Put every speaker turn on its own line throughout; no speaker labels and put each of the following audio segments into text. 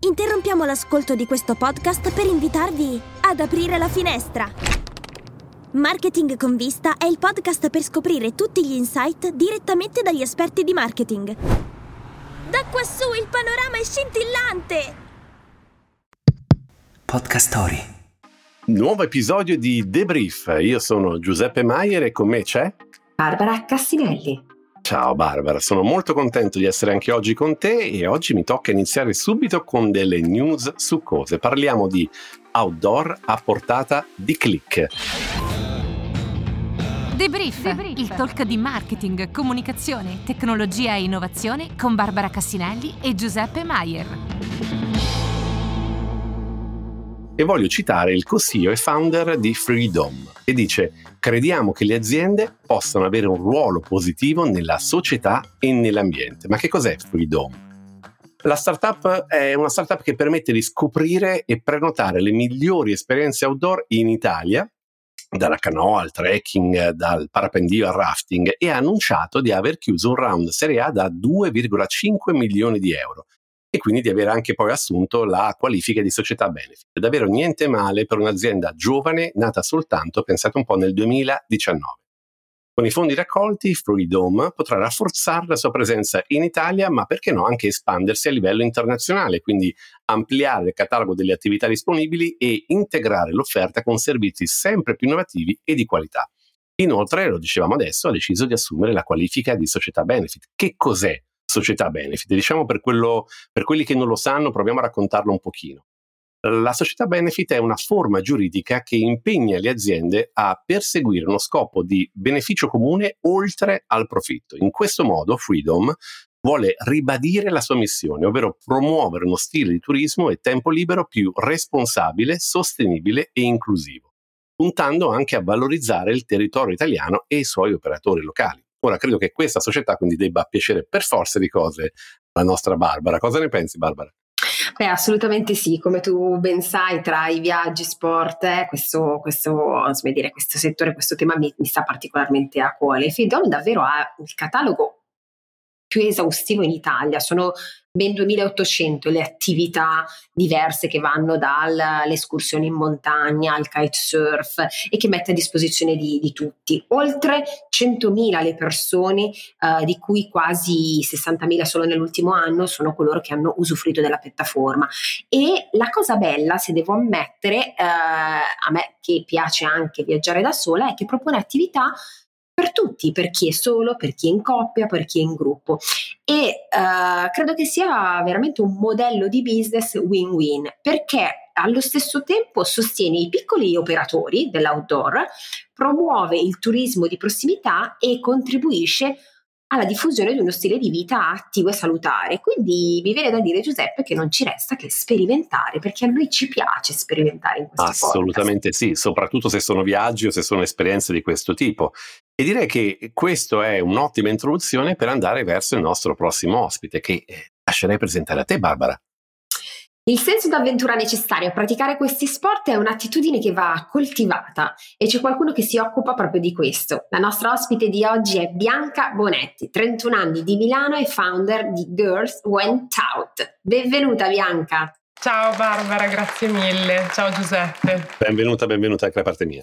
Interrompiamo l'ascolto di questo podcast per invitarvi ad aprire la finestra. Marketing con vista è il podcast per scoprire tutti gli insight direttamente dagli esperti di marketing. Da quassù il panorama è scintillante!
Podcast Story.
Nuovo episodio di Debrief. Io sono Giuseppe Maier e con me c'è
Barbara Cassinelli.
Ciao Barbara, sono molto contento di essere anche oggi con te e oggi mi tocca iniziare subito con delle news succose. Parliamo di outdoor a portata di click.
Debrief, Debrief, il talk di marketing, comunicazione, tecnologia e innovazione con Barbara Cassinelli e Giuseppe Maier.
E voglio citare il co-CEO e founder di Freedom, che dice crediamo che le aziende possano avere un ruolo positivo nella società e nell'ambiente. Ma che cos'è Freedom? La startup è una startup che permette di scoprire e prenotare le migliori esperienze outdoor in Italia dalla canoa al trekking, dal parapendio al rafting e ha annunciato di aver chiuso un round Serie A da 2,5 milioni di euro e quindi di aver anche poi assunto la qualifica di società benefit. Davvero niente male per un'azienda giovane nata soltanto, pensate un po', nel 2019. Con i fondi raccolti, Freedom potrà rafforzare la sua presenza in Italia, ma perché no anche espandersi a livello internazionale, quindi ampliare il catalogo delle attività disponibili e integrare l'offerta con servizi sempre più innovativi e di qualità. Inoltre, lo dicevamo adesso, ha deciso di assumere la qualifica di società benefit. Che cos'è società benefit? Diciamo per, quello, per quelli che non lo sanno, proviamo a raccontarlo un pochino. La società benefit è una forma giuridica che impegna le aziende a perseguire uno scopo di beneficio comune oltre al profitto. In questo modo Freedom vuole ribadire la sua missione, ovvero promuovere uno stile di turismo e tempo libero più responsabile, sostenibile e inclusivo, puntando anche a valorizzare il territorio italiano e i suoi operatori locali. Ora credo che questa società quindi debba piacere per forza di cose alla nostra Barbara. Cosa ne pensi Barbara?
Beh, assolutamente sì, come tu ben sai, tra i viaggi, sport, eh, questo, questo, dire, questo, settore, questo tema mi, mi, sta particolarmente a cuore. Freedom davvero ha il catalogo più esaustivo in Italia, sono ben 2800 le attività diverse che vanno dalle escursioni in montagna al kitesurf e che mette a disposizione di, di tutti. Oltre 100.000 le persone, uh, di cui quasi 60.000 solo nell'ultimo anno, sono coloro che hanno usufruito della piattaforma. E la cosa bella, se devo ammettere, uh, a me che piace anche viaggiare da sola, è che propone attività per tutti, per chi è solo, per chi è in coppia, per chi è in gruppo. E uh, credo che sia veramente un modello di business win-win perché allo stesso tempo sostiene i piccoli operatori dell'outdoor, promuove il turismo di prossimità e contribuisce alla diffusione di uno stile di vita attivo e salutare. Quindi mi viene da dire, Giuseppe, che non ci resta che sperimentare, perché a noi ci piace sperimentare in questo
Assolutamente
podcast.
sì, soprattutto se sono viaggi o se sono esperienze di questo tipo. E direi che questo è un'ottima introduzione per andare verso il nostro prossimo ospite, che eh, lascerei presentare a te, Barbara.
Il senso d'avventura necessario a praticare questi sport è un'attitudine che va coltivata e c'è qualcuno che si occupa proprio di questo. La nostra ospite di oggi è Bianca Bonetti, 31 anni di Milano e founder di Girls Went Out. Benvenuta Bianca.
Ciao Barbara, grazie mille. Ciao Giuseppe.
Benvenuta, benvenuta anche da parte mia.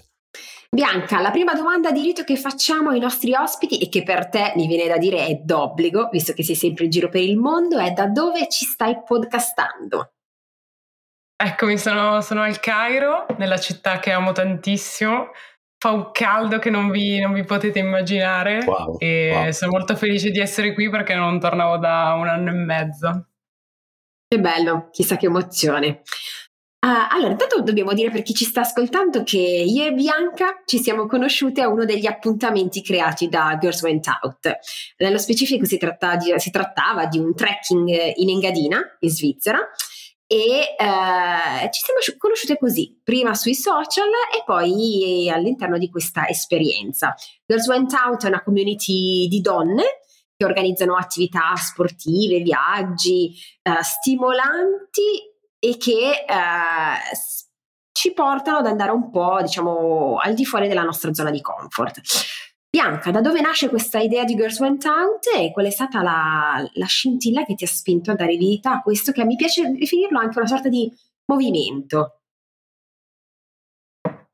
Bianca, la prima domanda di rito che facciamo ai nostri ospiti e che per te mi viene da dire è d'obbligo, visto che sei sempre in giro per il mondo, è da dove ci stai podcastando?
Eccomi, sono, sono al Cairo, nella città che amo tantissimo. Fa un caldo che non vi, non vi potete immaginare
wow,
e
wow.
sono molto felice di essere qui perché non tornavo da un anno e mezzo.
Che bello, chissà che emozione. Uh, allora, intanto dobbiamo dire per chi ci sta ascoltando che io e Bianca ci siamo conosciute a uno degli appuntamenti creati da Girls Went Out. Nello specifico si, tratta di, si trattava di un trekking in Engadina, in Svizzera, e eh, ci siamo conosciute così, prima sui social e poi all'interno di questa esperienza. Girls Went Out è una community di donne che organizzano attività sportive, viaggi eh, stimolanti e che eh, ci portano ad andare un po', diciamo, al di fuori della nostra zona di comfort. Bianca, da dove nasce questa idea di Girls Went Out e qual è stata la, la scintilla che ti ha spinto a dare vita a questo che mi piace definirlo anche una sorta di movimento?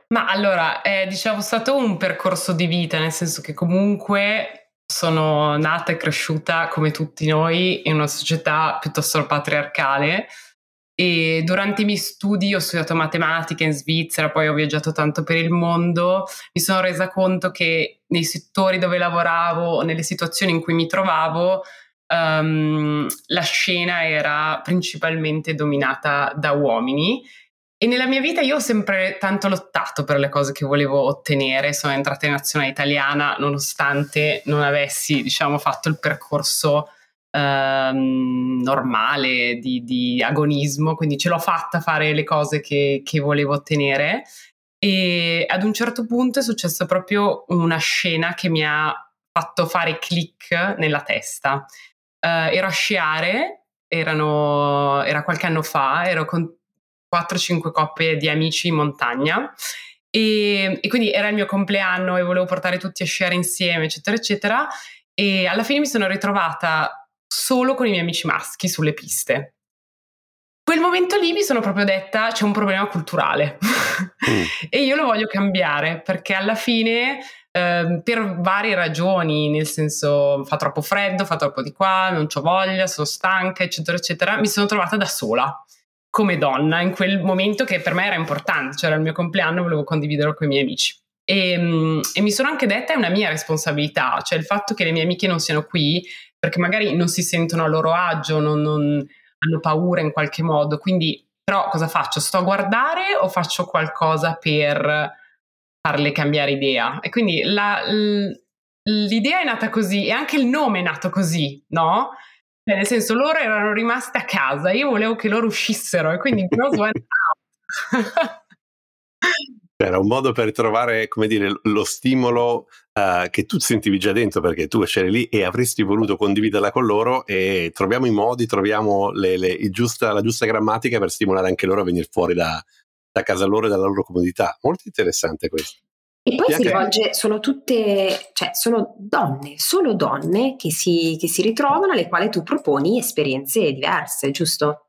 Ma allora, è diciamo stato un percorso di vita, nel senso che comunque sono nata e cresciuta come tutti noi in una società piuttosto patriarcale e durante i miei studi ho studiato matematica in Svizzera, poi ho viaggiato tanto per il mondo, mi sono resa conto che nei settori dove lavoravo, nelle situazioni in cui mi trovavo, um, la scena era principalmente dominata da uomini. E nella mia vita io ho sempre tanto lottato per le cose che volevo ottenere, sono entrata in nazionale italiana nonostante non avessi, diciamo, fatto il percorso ehm, normale di, di, agonismo, quindi ce l'ho fatta fare le cose che, che volevo ottenere e ad un certo punto è successa proprio una scena che mi ha fatto fare click nella testa. Uh, ero a sciare, erano, era qualche anno fa, ero con 4-5 coppie di amici in montagna e, e, quindi era il mio compleanno e volevo portare tutti a sciare insieme, eccetera, eccetera. E alla fine mi sono ritrovata solo con i miei amici maschi sulle piste. Quel momento lì mi sono proprio detta c'è un problema culturale mm. e io lo voglio cambiare perché alla fine eh, per varie ragioni, nel senso fa troppo freddo, fa troppo di qua, non ho voglia, sono stanca, eccetera, eccetera, mi sono trovata da sola come donna in quel momento che per me era importante, cioè era il mio compleanno, volevo condividerlo con i miei amici. E, mm, e, mi sono anche detta è una mia responsabilità, cioè il fatto che le mie amiche non siano qui perché magari non si sentono a loro agio, non, non hanno paura in qualche modo, quindi però cosa faccio? Sto a guardare o faccio qualcosa per farle cambiare idea? E quindi la, l'idea è nata così e anche il nome è nato così, no? Cioè, nel senso, loro erano rimaste a casa, io volevo che loro uscissero e quindi Girls went out.
Era un modo per trovare, come dire, lo stimolo uh, che tu sentivi già dentro perché tu c'eri lì e avresti voluto condividerla con loro e troviamo i modi, troviamo le, le, giusta, la giusta grammatica per stimolare anche loro a venire fuori da, da casa loro e dalla loro comodità. Molto interessante questo.
E poi si rivolge, sono tutte, cioè sono donne, solo donne che si, che si ritrovano, alle quali tu proponi esperienze diverse, giusto?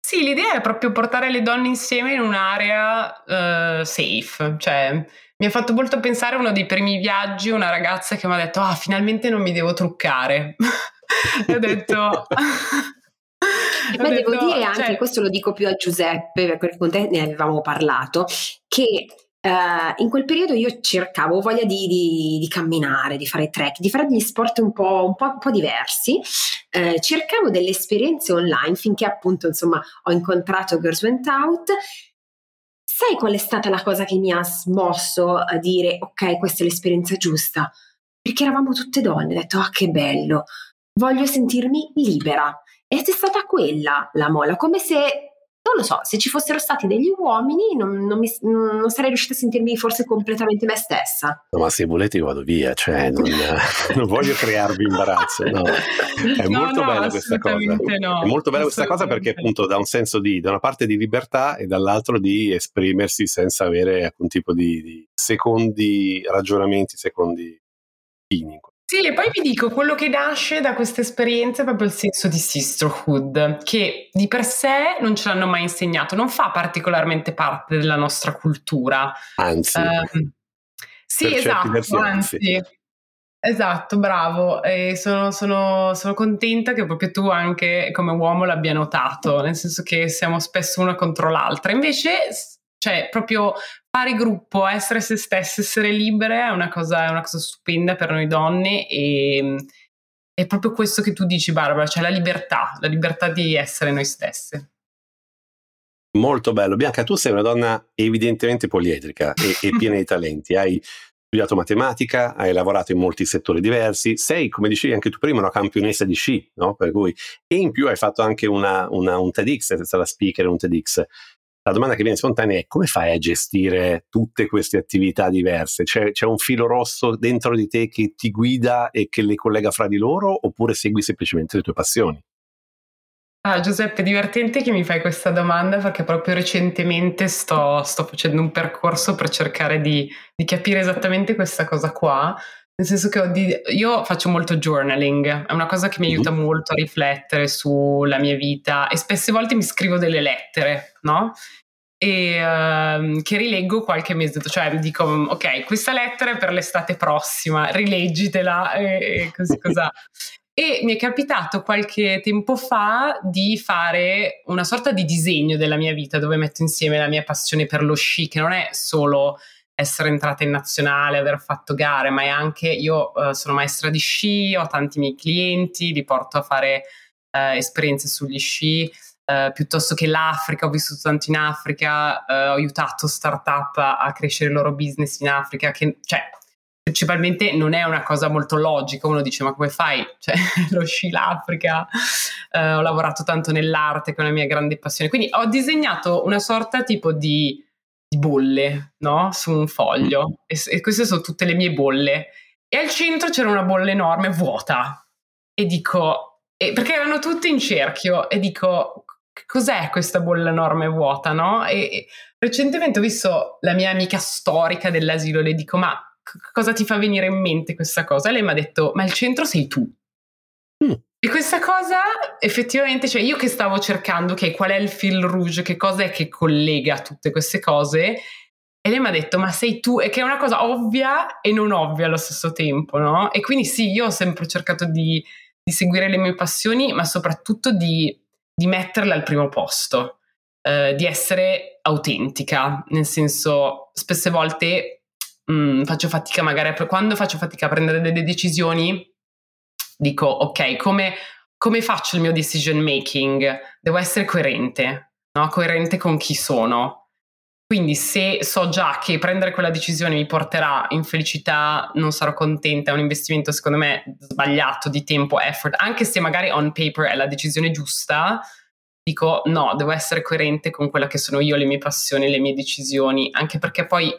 Sì, l'idea è proprio portare le donne insieme in un'area uh, safe, cioè mi ha fatto molto pensare a uno dei primi viaggi, una ragazza che mi ha detto, ah, finalmente non mi devo truccare. e ho detto...
Beh, devo dire anche, cioè... questo lo dico più a Giuseppe, perché con te ne avevamo parlato, che Uh, in quel periodo io cercavo voglia di, di, di, camminare, di fare trek, di fare degli sport un po', un po', un po diversi. Uh, cercavo delle esperienze online finché appunto insomma ho incontrato Girls Went Out. Sai qual è stata la cosa che mi ha smosso a dire ok, questa è l'esperienza giusta? Perché eravamo tutte donne, ho detto ah che bello, voglio sentirmi libera. Ed è stata quella la mola, come se non lo so, se ci fossero stati degli uomini non, non, mi, non, sarei riuscita a sentirmi forse completamente me stessa.
No, ma se volete io vado via, cioè non, non voglio crearvi imbarazzo. No. È no, molto no, bella questa cosa. No, È molto bella questa cosa perché appunto dà un senso di, da una parte di libertà e dall'altro di esprimersi senza avere alcun tipo di, di secondi ragionamenti, secondi fini.
Sì, e poi vi dico, quello che nasce da questa esperienza è proprio il senso di sisterhood, che di per sé non ce l'hanno mai insegnato, non fa particolarmente parte della nostra cultura.
Anzi. Uh,
sì, esatto, anzi. Esatto, bravo. Sono, sono, sono, contenta che proprio tu anche come uomo l'abbia notato, nel senso che siamo spesso una contro l'altra. Invece, cioè, proprio fare gruppo, essere se stesse, essere libere è una cosa, è una cosa stupenda per noi donne e è proprio questo che tu dici Barbara, cioè la libertà, la libertà di essere noi stesse.
Molto bello. Bianca, tu sei una donna evidentemente poliedrica e, e piena di talenti. Hai studiato matematica, hai lavorato in molti settori diversi, sei, come dicevi anche tu prima, una campionessa di sci, no? Per cui, e in più hai fatto anche una, una, un TEDx, sei stata speaker in un TEDx la domanda che viene spontanea è come fai a gestire tutte queste attività diverse? C'è, c'è, un filo rosso dentro di te che ti guida e che le collega fra di loro oppure segui semplicemente le tue passioni?
Ah, Giuseppe, divertente che mi fai questa domanda perché proprio recentemente sto, sto facendo un percorso per cercare di, di, capire esattamente questa cosa qua. Nel senso che di, io faccio molto journaling, è una cosa che mi aiuta mm-hmm. molto a riflettere sulla mia vita e spesse volte mi scrivo delle lettere, no? E uh, che rileggo qualche mese dopo, cioè dico ok, questa lettera è per l'estate prossima, rileggitela e, e così cosa. E mi è capitato qualche tempo fa di fare una sorta di disegno della mia vita dove metto insieme la mia passione per lo sci, che non è solo essere entrata in nazionale, aver fatto gare, ma è anche io uh, sono maestra di sci, ho tanti miei clienti, li porto a fare uh, esperienze sugli sci, uh, piuttosto che l'Africa, ho vissuto tanto in Africa, ho aiutato startup a, a crescere il loro business in Africa, che cioè principalmente non è una cosa molto logica, uno dice ma come fai? Cioè, lo sci l'Africa, eh, ho lavorato tanto nell'arte che è una mia grande passione, quindi ho disegnato una sorta tipo di bolle, no? Su un foglio mm. e, e, queste sono tutte le mie bolle e al centro c'era una bolla enorme vuota e dico, e, perché erano tutte in cerchio e dico cos'è questa bolla enorme vuota, no? E, e recentemente ho visto la mia amica storica dell'asilo, le dico ma cosa ti fa venire in mente questa cosa? E lei mi ha detto, ma il centro sei tu. Mm. E questa cosa effettivamente, cioè io che stavo cercando, ok, qual è il fil rouge, che cosa è che collega tutte queste cose, e lei mi ha detto, ma sei tu, e che è una cosa ovvia e non ovvia allo stesso tempo, no? E quindi sì, io ho sempre cercato di, di seguire le mie passioni, ma soprattutto di, di metterle al primo posto, eh, di essere autentica, nel senso, spesse volte mh, mm, faccio fatica magari, quando faccio fatica a prendere delle decisioni, dico ok, come, come faccio il mio decision making? Devo essere coerente, no? coerente con chi sono. Quindi se so già che prendere quella decisione mi porterà infelicità, non sarò contenta, è un investimento secondo me sbagliato di tempo, effort, anche se magari on paper è la decisione giusta, dico no, devo essere coerente con quella che sono io, le mie passioni, le mie decisioni, anche perché poi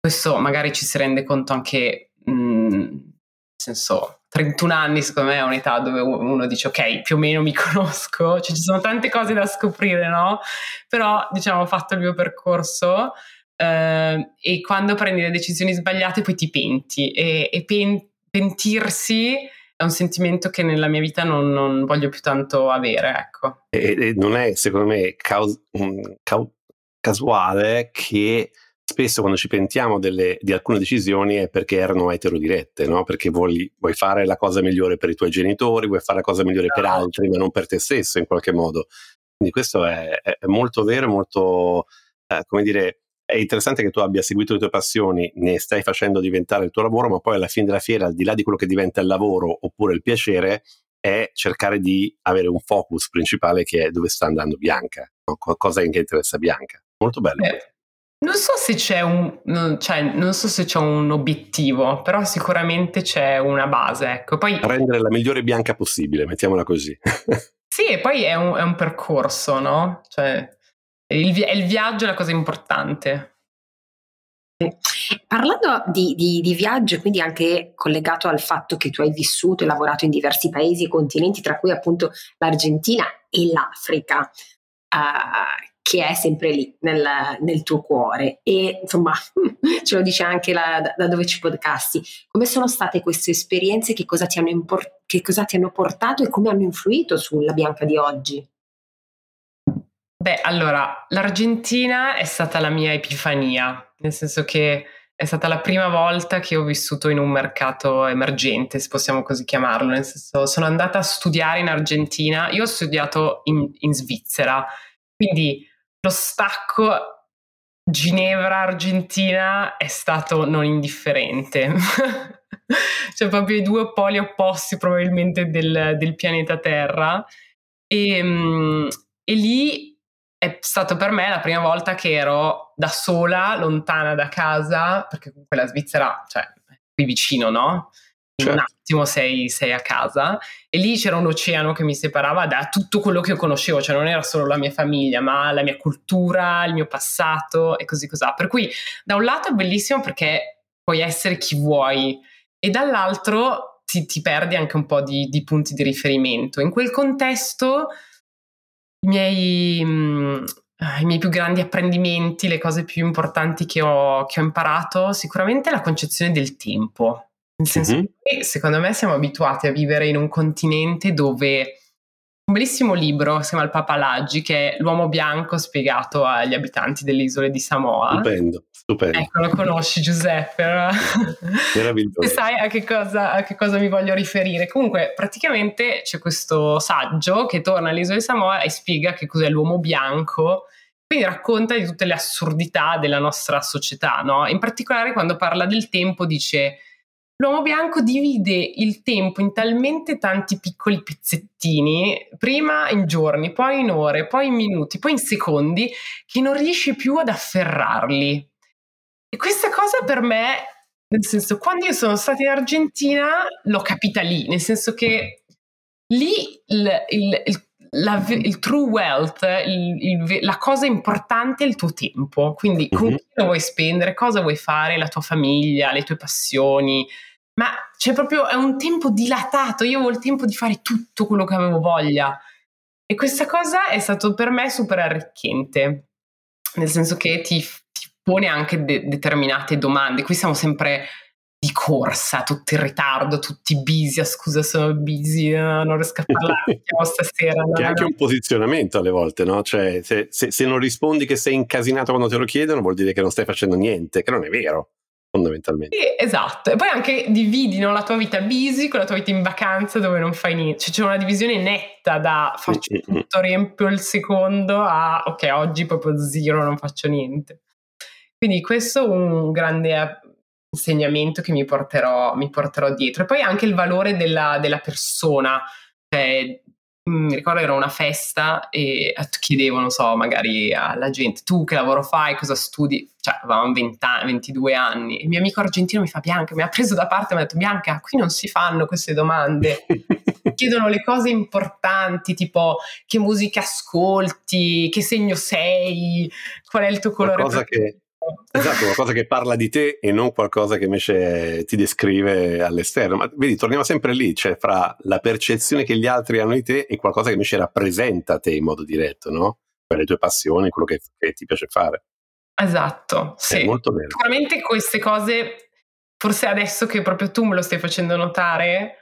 questo magari ci si rende conto anche, mh, mm, nel senso, 31 anni secondo me è un'età dove uno dice ok, più o meno mi conosco, cioè, ci sono tante cose da scoprire, no? Però diciamo ho fatto il mio percorso eh, e quando prendi le decisioni sbagliate poi ti penti e, e pen- pentirsi è un sentimento che nella mia vita non, non voglio più tanto avere, ecco.
E, e non è secondo me caus- caus- casuale che spesso quando ci pentiamo delle, di alcune decisioni è perché erano eterodirette, no? perché vuoi, vuoi, fare la cosa migliore per i tuoi genitori, vuoi fare la cosa migliore per altri, ma non per te stesso in qualche modo. Quindi questo è, è molto vero, molto, eh, come dire, è interessante che tu abbia seguito le tue passioni, ne stai facendo diventare il tuo lavoro, ma poi alla fine della fiera, al di là di quello che diventa il lavoro oppure il piacere, è cercare di avere un focus principale che è dove sta andando Bianca, no? cosa che interessa Bianca. Molto bello.
Eh, non so se c'è un, non, cioè, non so se c'è un obiettivo, però sicuramente c'è una base. Ecco. Poi,
Rendere la migliore bianca possibile, mettiamola così.
sì, e poi è un, è un percorso, no? Cioè, il, il viaggio è la cosa importante.
Parlando di, di, di, viaggio, quindi anche collegato al fatto che tu hai vissuto e lavorato in diversi paesi e continenti, tra cui appunto l'Argentina e l'Africa, uh, che è sempre lì nel, nel, tuo cuore. E insomma ce lo dice anche la, da dove ci podcasti. Come sono state queste esperienze? Che cosa, import- che cosa ti hanno portato e come hanno influito sulla Bianca di oggi?
Beh, allora, l'Argentina è stata la mia epifania, nel senso che è stata la prima volta che ho vissuto in un mercato emergente, se possiamo così chiamarlo, nel senso sono andata a studiare in Argentina, io ho studiato in, in Svizzera, quindi lo stacco Ginevra-Argentina è stato non indifferente. cioè proprio i due poli opposti probabilmente del, del pianeta Terra. E, mm, e lì è stato per me la prima volta che ero da sola, lontana da casa, perché comunque la Svizzera, cioè, qui vicino, no? Certo. un attimo sei, sei, a casa e lì c'era un oceano che mi separava da tutto quello che conoscevo, cioè non era solo la mia famiglia, ma la mia cultura, il mio passato e così così. Per cui da un lato è bellissimo perché puoi essere chi vuoi e dall'altro ti, ti perdi anche un po' di, di punti di riferimento. In quel contesto i miei, mh, mm, i miei più grandi apprendimenti, le cose più importanti che ho, che ho imparato, sicuramente la concezione del tempo. Nel senso mm-hmm. che secondo me siamo abituati a vivere in un continente dove un bellissimo libro, si chiama Il Papalaggi, che è l'uomo bianco spiegato agli abitanti delle isole di Samoa.
Stupendo, stupendo.
Ecco, lo conosci Giuseppe.
Meraviglioso.
Sai a che, cosa, a che cosa mi voglio riferire. Comunque, praticamente c'è questo saggio che torna alle isole di Samoa e spiega che cos'è l'uomo bianco. Quindi racconta di tutte le assurdità della nostra società, no? In particolare quando parla del tempo dice L'uomo bianco divide il tempo in talmente tanti piccoli pezzettini, prima in giorni, poi in ore, poi in minuti, poi in secondi, che non riesce più ad afferrarli. E questa cosa per me, nel senso, quando io sono stata in Argentina, l'ho capita lì, nel senso che lì il, il, il la, il true wealth, il, il, la cosa importante è il tuo tempo. Quindi con mm-hmm. chi lo vuoi spendere, cosa vuoi fare, la tua famiglia, le tue passioni. Ma c'è proprio è un tempo dilatato. Io avevo il tempo di fare tutto quello che avevo voglia. E questa cosa è stato per me super arricchente, nel senso che ti, ti pone anche de- determinate domande. Qui siamo sempre di corsa, tutti in ritardo, tutti busy, ah, scusa sono busy, eh, non riesco a parlare stasera.
Che è anche un posizionamento alle volte, no? Cioè se, se, se, non rispondi che sei incasinato quando te lo chiedono vuol dire che non stai facendo niente, che non è vero. Fondamentalmente.
Sì, esatto, e poi anche dividi no, la tua vita busy con la tua vita in vacanza dove non fai niente, cioè c'è una divisione netta da faccio mm-hmm. tutto, riempio il secondo a ok, oggi proprio zero, non faccio niente. Quindi questo è un grande insegnamento che mi porterò, mi porterò dietro. E poi anche il valore della, della persona. Cioè, mm, mi ricordo era una festa e chiedevo, non so, magari alla gente, tu che lavoro fai, cosa studi? Cioè, avevamo 20 anni, 22 anni. Il mio amico argentino mi fa, Bianca, mi ha preso da parte e mi ha detto, Bianca, qui non si fanno queste domande. Chiedono le cose importanti, tipo che musica ascolti, che segno sei, qual è il tuo colore.
Cosa che Esatto, qualcosa che parla di te e non qualcosa che invece ti descrive all'esterno. Ma vedi, torniamo sempre lì, cioè fra la percezione che gli altri hanno di te e qualcosa che invece rappresenta te in modo diretto, no? Per le tue passioni, quello che, che ti piace fare.
Esatto, sì. È molto bene. Sicuramente queste cose, forse adesso che proprio tu me lo stai facendo notare,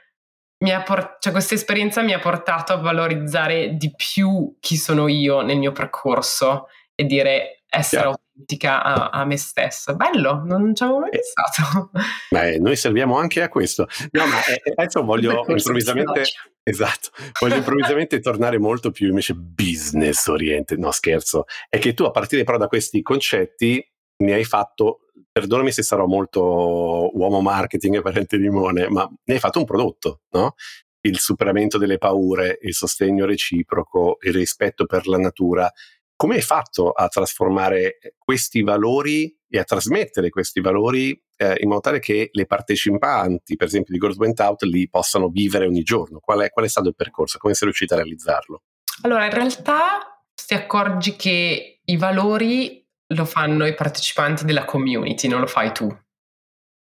Port- cioè questa esperienza mi ha portato a valorizzare di più chi sono io nel mio percorso e dire essere Chiaro autentica a, a, me stessa. Bello, non ci avevo mai pensato.
Beh, noi serviamo anche a questo. No, ma eh, eh adesso voglio improvvisamente... Esatto, voglio improvvisamente tornare molto più invece business oriented, no scherzo, è che tu a partire però da questi concetti ne hai fatto, perdonami se sarò molto uomo marketing e parente di Mone, ma ne hai fatto un prodotto, no? Il superamento delle paure, il sostegno reciproco, il rispetto per la natura, come hai fatto a trasformare questi valori e a trasmettere questi valori eh, in modo tale che le partecipanti, per esempio di Girls Went Out, li possano vivere ogni giorno? Qual è, qual è stato il percorso? Come sei riuscita a realizzarlo?
Allora, in realtà ti accorgi che i valori lo fanno i partecipanti della community, non lo fai tu.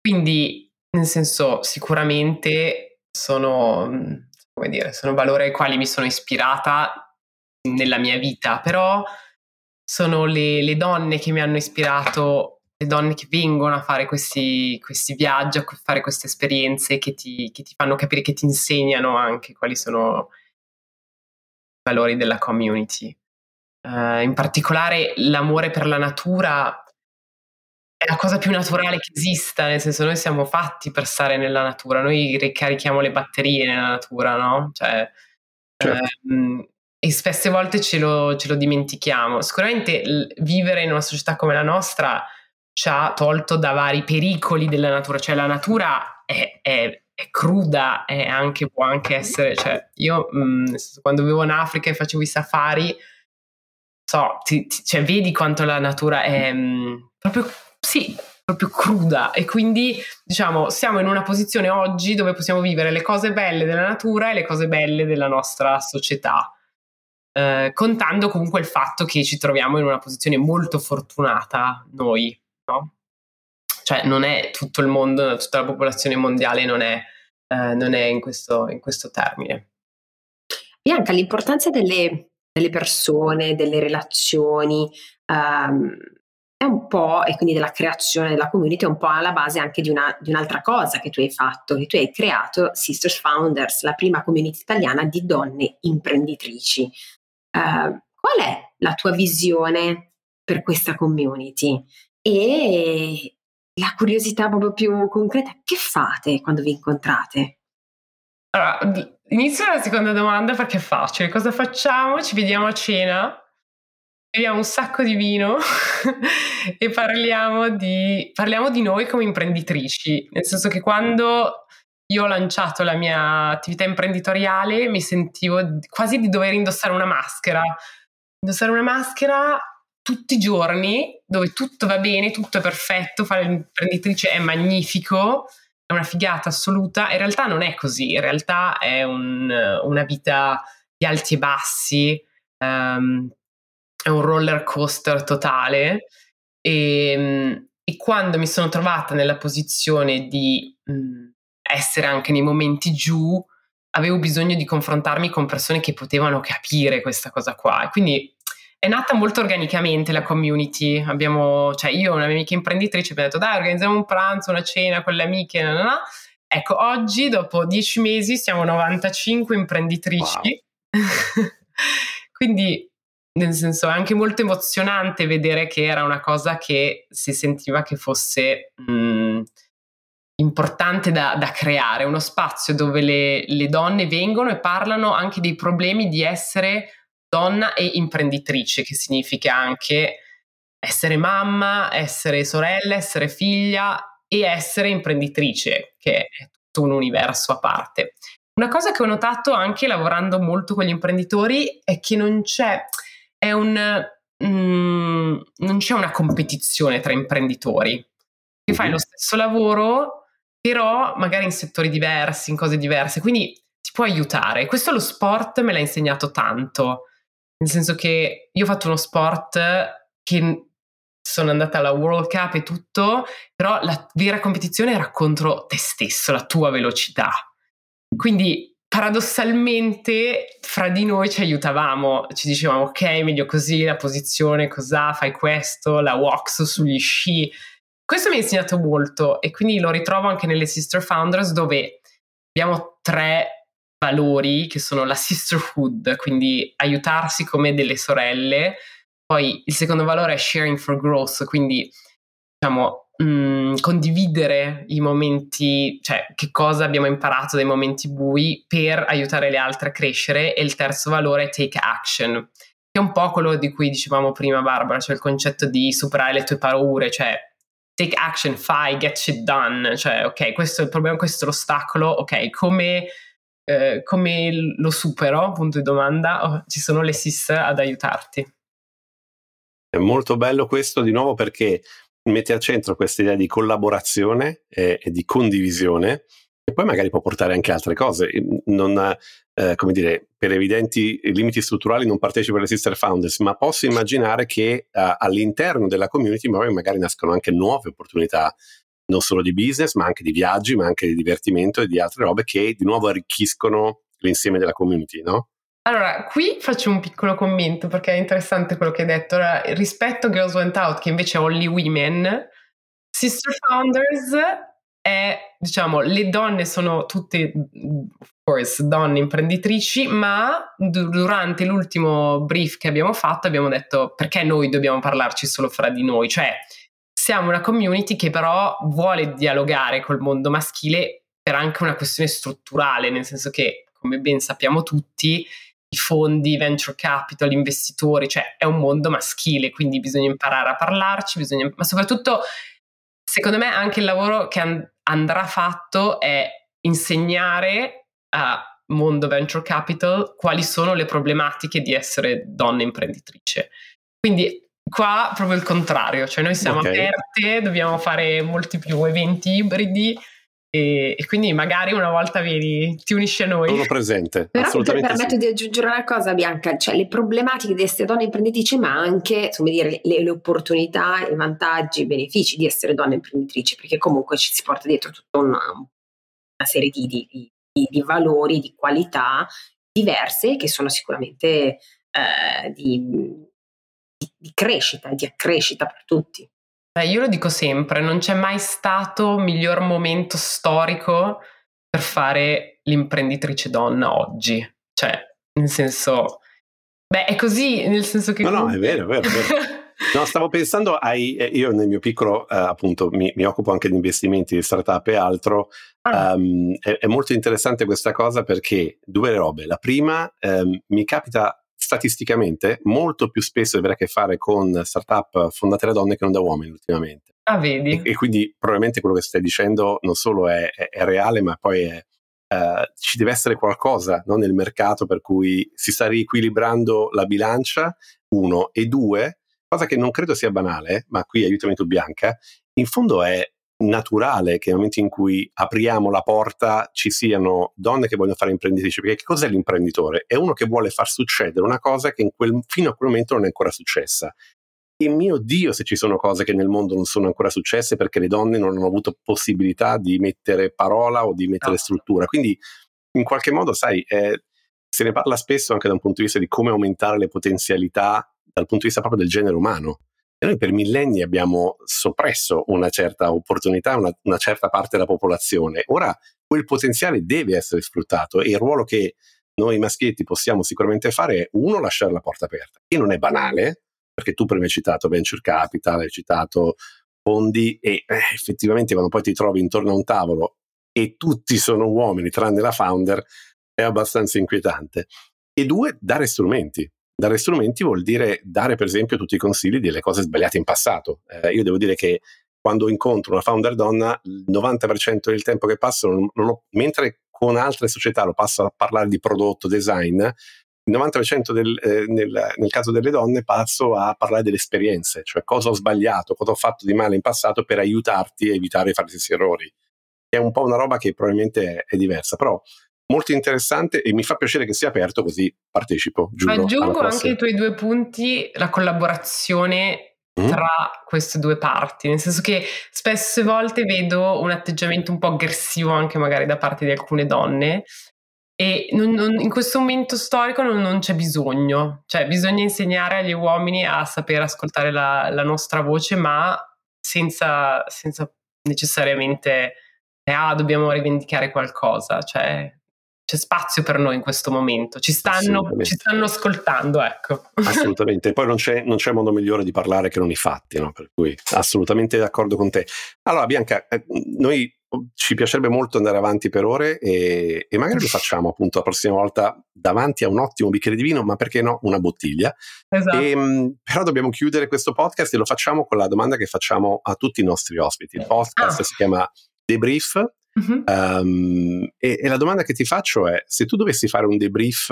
Quindi, nel senso, sicuramente sono, come dire, sono valori ai quali mi sono ispirata nella mia vita, però sono le, le, donne che mi hanno ispirato, le donne che vengono a fare questi, questi viaggi, a fare queste esperienze che ti, che ti fanno capire, che ti insegnano anche quali sono i valori della community. Uh, in particolare l'amore per la natura è la cosa più naturale che esista, nel senso noi siamo fatti per stare nella natura, noi ricarichiamo le batterie nella natura, no? Cioè, certo. ehm, e spesse volte ce lo, ce lo dimentichiamo. Sicuramente l- vivere in una società come la nostra ci ha tolto da vari pericoli della natura, cioè la natura è, è, è cruda, è anche, può anche essere, cioè io mh, mm, quando vivevo in Africa e facevo i safari, so, ti, ti, cioè, vedi quanto la natura è mh, mm, proprio, sì, proprio cruda. E quindi diciamo siamo in una posizione oggi dove possiamo vivere le cose belle della natura e le cose belle della nostra società eh, contando comunque il fatto che ci troviamo in una posizione molto fortunata noi, no? Cioè non è tutto il mondo, tutta la popolazione mondiale non è, eh, non è in, questo, in questo termine.
Bianca, l'importanza delle delle persone, delle relazioni, um, è un po', e quindi della creazione della community, è un po' alla base anche di, una, di, un'altra cosa che tu hai fatto, che tu hai creato Sisters Founders, la prima community italiana di donne imprenditrici. Uh, qual è la tua visione per questa community? E la curiosità proprio più concreta, che fate quando vi incontrate?
Allora, inizio la seconda domanda perché è facile. Cosa facciamo? Ci vediamo a cena beviamo un sacco di vino e parliamo di, parliamo di noi come imprenditrici, nel senso che quando io ho lanciato la mia attività imprenditoriale mi sentivo quasi di dover indossare una maschera, indossare una maschera tutti i giorni dove tutto va bene, tutto è perfetto, fare l'imprenditrice è magnifico, è una figata assoluta, in realtà non è così, in realtà è un, una vita di alti e bassi, um, è un roller coaster totale. E, ehm, e quando mi sono trovata nella posizione di mh, mhmm, essere anche nei momenti giù, avevo bisogno di confrontarmi con persone che potevano capire questa cosa qua. E quindi è nata molto organicamente la community. Abbiamo, cioè io e una mia amica imprenditrice abbiamo detto dai organizziamo un pranzo, una cena con le amiche, no, no, no. Ecco, oggi dopo dieci mesi siamo 95 imprenditrici. Wow. Quindi nel senso è anche molto emozionante vedere che era una cosa che si sentiva che fosse mh, mm, importante da, da, creare, uno spazio dove le, le, donne vengono e parlano anche dei problemi di essere donna e imprenditrice, che significa anche essere mamma, essere sorella, essere figlia e essere imprenditrice, che è tutto un universo a parte. Una cosa che ho notato anche lavorando molto con gli imprenditori è che non c'è è un, mm, non c'è una competizione tra imprenditori, che fai lo stesso lavoro, però magari in settori diversi, in cose diverse, quindi ti può aiutare. Questo lo sport me l'ha insegnato tanto, nel senso che io ho fatto uno sport che sono andata alla World Cup e tutto, però la vera competizione era contro te stesso, la tua velocità. Quindi paradossalmente fra di noi ci aiutavamo, ci dicevamo ok, meglio così, la posizione, cos'ha, fai questo, la walks sugli sci. Questo mi ha insegnato molto e quindi lo ritrovo anche nelle Sister Founders dove abbiamo tre valori che sono la sisterhood, quindi aiutarsi come delle sorelle. Poi il secondo valore è sharing for growth, quindi diciamo mh, mm, condividere i momenti, cioè che cosa abbiamo imparato dai momenti bui per aiutare le altre a crescere e il terzo valore è take action, che è un po' quello di cui dicevamo prima Barbara, cioè il concetto di superare le tue paure, cioè take action, fai, get shit done, cioè ok, questo è il problema, questo è l'ostacolo, ok, come... Eh, come lo supero? Punto di domanda. Oh, ci sono le SIS ad aiutarti.
È molto bello questo di nuovo perché mette al centro questa idea di collaborazione e, e, di condivisione e poi magari può portare anche altre cose. Non, eh, come dire, per evidenti limiti strutturali non partecipo alle Sister Founders, ma posso immaginare che uh, all'interno della community magari nascono anche nuove opportunità non solo di business, ma anche di viaggi, ma anche di divertimento e di altre robe che di nuovo arricchiscono l'insieme della community, no?
Allora, qui faccio un piccolo commento perché è interessante quello che hai detto. Allora, rispetto a Girls Went Out, che invece è Only Women, Sister Founders è, diciamo, le donne sono tutte, of course, donne imprenditrici, ma durante l'ultimo brief che abbiamo fatto abbiamo detto perché noi dobbiamo parlarci solo fra di noi, cioè siamo una community che però vuole dialogare col mondo maschile per anche una questione strutturale, nel senso che, come ben sappiamo tutti, i fondi, venture capital, investitori, cioè è un mondo maschile, quindi bisogna imparare a parlarci, bisogna, ma soprattutto secondo me anche il lavoro che and- andrà fatto è insegnare a mondo venture capital quali sono le problematiche di essere donna imprenditrice. Quindi qua proprio il contrario, cioè noi siamo okay. aperte, dobbiamo fare molti più eventi ibridi, e, e, quindi magari una volta vieni, ti unisci a noi.
Sono presente.
Però
assolutamente
mi permetto
sì.
di aggiungere una cosa, Bianca, cioè le problematiche di essere donne imprenditrici, ma anche insomma, dire, le, le, opportunità, i vantaggi, i benefici di essere donne imprenditrici, perché comunque ci si porta dietro tutta una, una serie di, di, di, di valori, di qualità diverse che sono sicuramente eh, di, di, di crescita e di accrescita per tutti.
Eh, io lo dico sempre, non c'è mai stato miglior momento storico per fare l'imprenditrice donna oggi. Cioè, nel senso, beh, è così, nel senso che...
No, no, è vero, è vero. È vero. No, stavo pensando ai. Eh, io nel mio piccolo, eh, appunto, mi, mi, occupo anche di investimenti, di startup e altro. Ah. Um, è, è, molto interessante questa cosa perché due robe. La prima, um, mi capita statisticamente molto più spesso avere a che fare con startup fondate da donne che non da uomini ultimamente.
Ah, vedi.
E, e quindi probabilmente quello che stai dicendo non solo è, è, è reale, ma poi è, Uh, ci deve essere qualcosa no, nel mercato per cui si sta riequilibrando la bilancia, uno, e due, cosa che non credo sia banale, ma qui aiutami tu Bianca, in fondo è naturale che nel momento in cui apriamo la porta ci siano donne che vogliono fare imprenditrici, perché che cos'è l'imprenditore? È uno che vuole far succedere una cosa che quel, fino a quel momento non è ancora successa. E mio Dio se ci sono cose che nel mondo non sono ancora successe perché le donne non hanno avuto possibilità di mettere parola o di mettere no. Esatto. struttura. Quindi in qualche modo, sai, eh, se ne parla spesso anche da un punto di vista di come aumentare le potenzialità dal punto di vista proprio del genere umano. E noi per millenni abbiamo soppresso una certa opportunità, una, una certa parte della popolazione. Ora quel potenziale deve essere sfruttato e il ruolo che noi maschietti possiamo sicuramente fare è uno, lasciare la porta aperta, che non è banale, perché tu prima hai citato venture capital, hai citato fondi e eh, effettivamente quando poi ti trovi intorno a un tavolo e tutti sono uomini tranne la founder è abbastanza inquietante. E due, dare strumenti, Dare strumenti vuol dire dare, per esempio, tutti i consigli delle cose sbagliate in passato. Eh, io devo dire che quando incontro una founder donna, il 90% del tempo che passo, non, non ho, mentre con altre società lo passo a parlare di prodotto, design, il 90% del, eh, nel, nel, caso delle donne passo a parlare delle esperienze, cioè cosa ho sbagliato, cosa ho fatto di male in passato per aiutarti a evitare di fare gli stessi errori. È un po' una roba che probabilmente è, è diversa, però molto interessante e mi fa piacere che sia aperto così partecipo. Giuro,
Aggiungo anche i tuoi due punti, la collaborazione mm. tra queste due parti, nel senso che spesse volte vedo un atteggiamento un po' aggressivo anche magari da parte di alcune donne e non, non, in questo momento storico non, non, c'è bisogno, cioè bisogna insegnare agli uomini a sapere ascoltare la, la nostra voce ma senza, senza necessariamente ah, dobbiamo rivendicare qualcosa, cioè c'è spazio per noi in questo momento, ci stanno, ci stanno ascoltando, ecco.
Assolutamente, poi non c'è, non c'è, modo migliore di parlare che non i fatti, no? per cui assolutamente d'accordo con te. Allora Bianca, eh, noi ci piacerebbe molto andare avanti per ore e, e, magari lo facciamo appunto la prossima volta davanti a un ottimo bicchiere di vino, ma perché no, una bottiglia.
Esatto.
E, ehm, però dobbiamo chiudere questo podcast e lo facciamo con la domanda che facciamo a tutti i nostri ospiti. Il podcast ah. si chiama Debrief Uh-huh. Um, e, e, la domanda che ti faccio è: se tu dovessi fare un debrief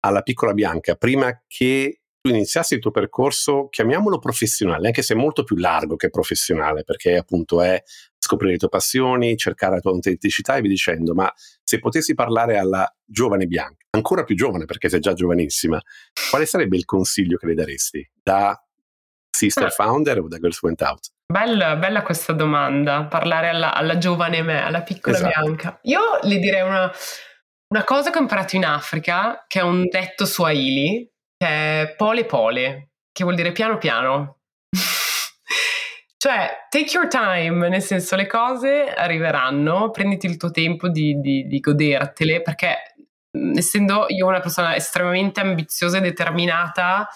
alla piccola Bianca prima che tu iniziassi il tuo percorso, chiamiamolo professionale, anche se è molto più largo che professionale, perché appunto è scoprire le tue passioni, cercare la tua autenticità e vi dicendo, ma se potessi parlare alla giovane Bianca, ancora più giovane perché sei già giovanissima, quale sarebbe il consiglio che le daresti da sister ah. founder o da Girls Went Out?
Bella, bella questa domanda, parlare alla, alla, giovane me, alla piccola esatto. bianca. Io le direi una, una, cosa che ho imparato in Africa, che è un detto swahili, che è pole pole, che vuol dire piano piano. cioè, take your time, nel senso le cose arriveranno, prenditi il tuo tempo di, di, di godertele, perché essendo io una persona estremamente ambiziosa e determinata,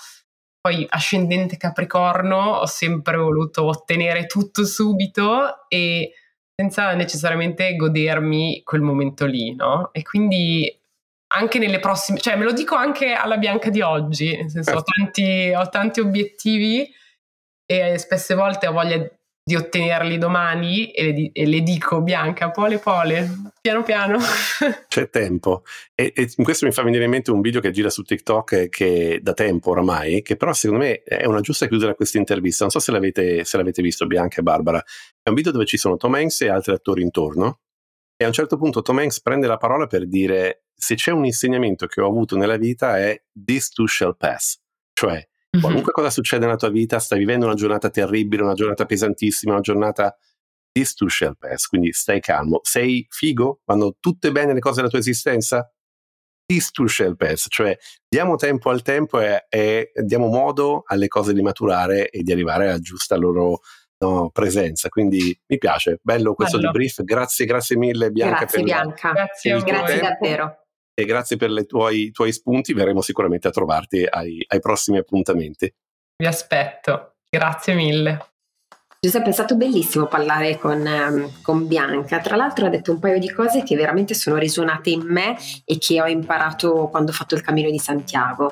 poi ascendente Capricorno ho sempre voluto ottenere tutto subito e senza necessariamente godermi quel momento lì, no? E quindi anche nelle prossime, cioè me lo dico anche alla Bianca di oggi, nel senso ho certo. tanti, ho tanti obiettivi e spesse volte ho voglia di ottenerli domani e le, e le, dico Bianca, pole pole, piano piano.
C'è tempo. E, e, questo mi fa venire in mente un video che gira su TikTok che da tempo oramai, che però secondo me è una giusta chiusura a questa intervista. Non so se l'avete, se l'avete visto Bianca e Barbara. È un video dove ci sono Tom Hanks e altri attori intorno e a un certo punto Tom Hanks prende la parola per dire se c'è un insegnamento che ho avuto nella vita è this too shall pass. Cioè, Mm-hmm. Qualunque cosa succede nella tua vita, stai vivendo una giornata terribile, una giornata pesantissima, una giornata this too shall pass, quindi stai calmo. Sei figo? Vanno tutte bene le cose della tua esistenza? peace to shell pass, cioè diamo tempo al tempo e, e, diamo modo alle cose di maturare e di arrivare alla giusta loro no, presenza. Quindi mi piace, bello questo bello. debrief. Grazie, grazie mille Bianca.
Grazie Bianca,
grazie,
grazie davvero.
E grazie per i tuoi, tuoi, spunti, verremo sicuramente a trovarti ai, ai prossimi appuntamenti.
Vi aspetto, grazie mille.
Giuseppe, è stato bellissimo parlare con, um, con, Bianca. Tra l'altro ha detto un paio di cose che veramente sono risuonate in me e che ho imparato quando ho fatto il cammino di Santiago.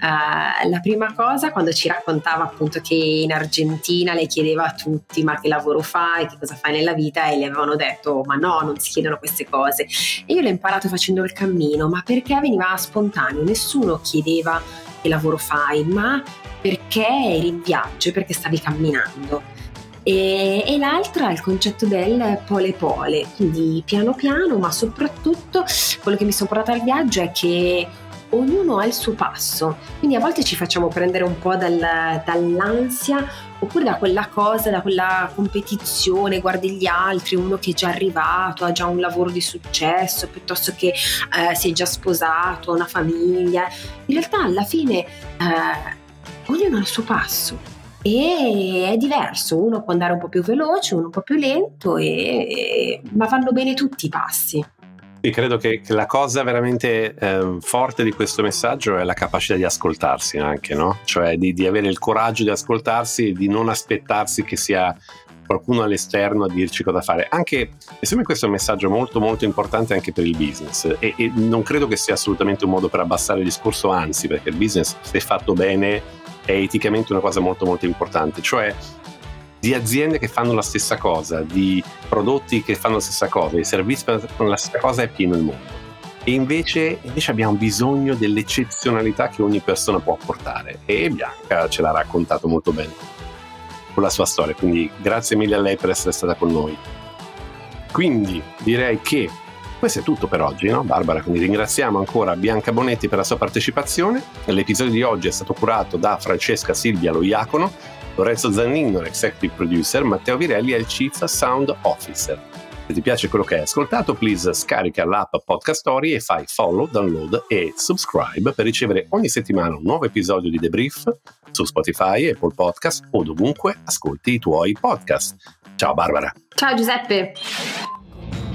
Uh, la prima cosa, quando ci raccontava appunto che in Argentina le chiedeva a tutti ma che lavoro fai, che cosa fai nella vita e le avevano detto ma no, non si chiedono queste cose. E io l'ho imparato facendo il cammino, ma perché veniva spontaneo, nessuno chiedeva che lavoro fai, ma perché eri in viaggio, perché stavi camminando. E, e, l'altra è il concetto del pole pole, quindi piano piano, ma soprattutto quello che mi sono portata al viaggio è che ognuno ha il suo passo, quindi a volte ci facciamo prendere un po' dal, dall'ansia oppure da quella cosa, da quella competizione, guardi gli altri, uno che è già arrivato, ha già un lavoro di successo, piuttosto che eh, si è già sposato, ha una famiglia. In realtà alla fine eh, ognuno ha il suo passo e è diverso, uno può andare un po' più veloce, uno un po' più lento, e, ma vanno bene tutti i passi.
Sì, credo che, la cosa veramente eh, forte di questo messaggio è la capacità di ascoltarsi anche, no? Cioè di, di avere il coraggio di ascoltarsi e di non aspettarsi che sia qualcuno all'esterno a dirci cosa fare. Anche, secondo me questo è un messaggio molto molto importante anche per il business e, e non credo che sia assolutamente un modo per abbassare il discorso, anzi perché il business se fatto bene è eticamente una cosa molto molto importante, cioè di aziende che fanno la stessa cosa, di prodotti che fanno la stessa cosa, di servizi che fanno la stessa cosa è pieno il mondo. E invece, invece abbiamo bisogno dell'eccezionalità che ogni persona può apportare e Bianca ce l'ha raccontato molto bene con la sua storia, quindi grazie mille a lei per essere stata con noi. Quindi direi che questo è tutto per oggi, no Barbara? Quindi ringraziamo ancora Bianca Bonetti per la sua partecipazione. L'episodio di oggi è stato curato da Francesca Silvia Loiacono, Lorenzo Zannino, l'executive producer, Matteo Virelli è il chief sound officer. Se ti piace quello che hai ascoltato, please scarica l'app Podcast Story e fai follow, download e subscribe per ricevere ogni settimana un nuovo episodio di The Brief su Spotify, Apple Podcast o dovunque ascolti i tuoi podcast. Ciao Barbara.
Ciao Giuseppe.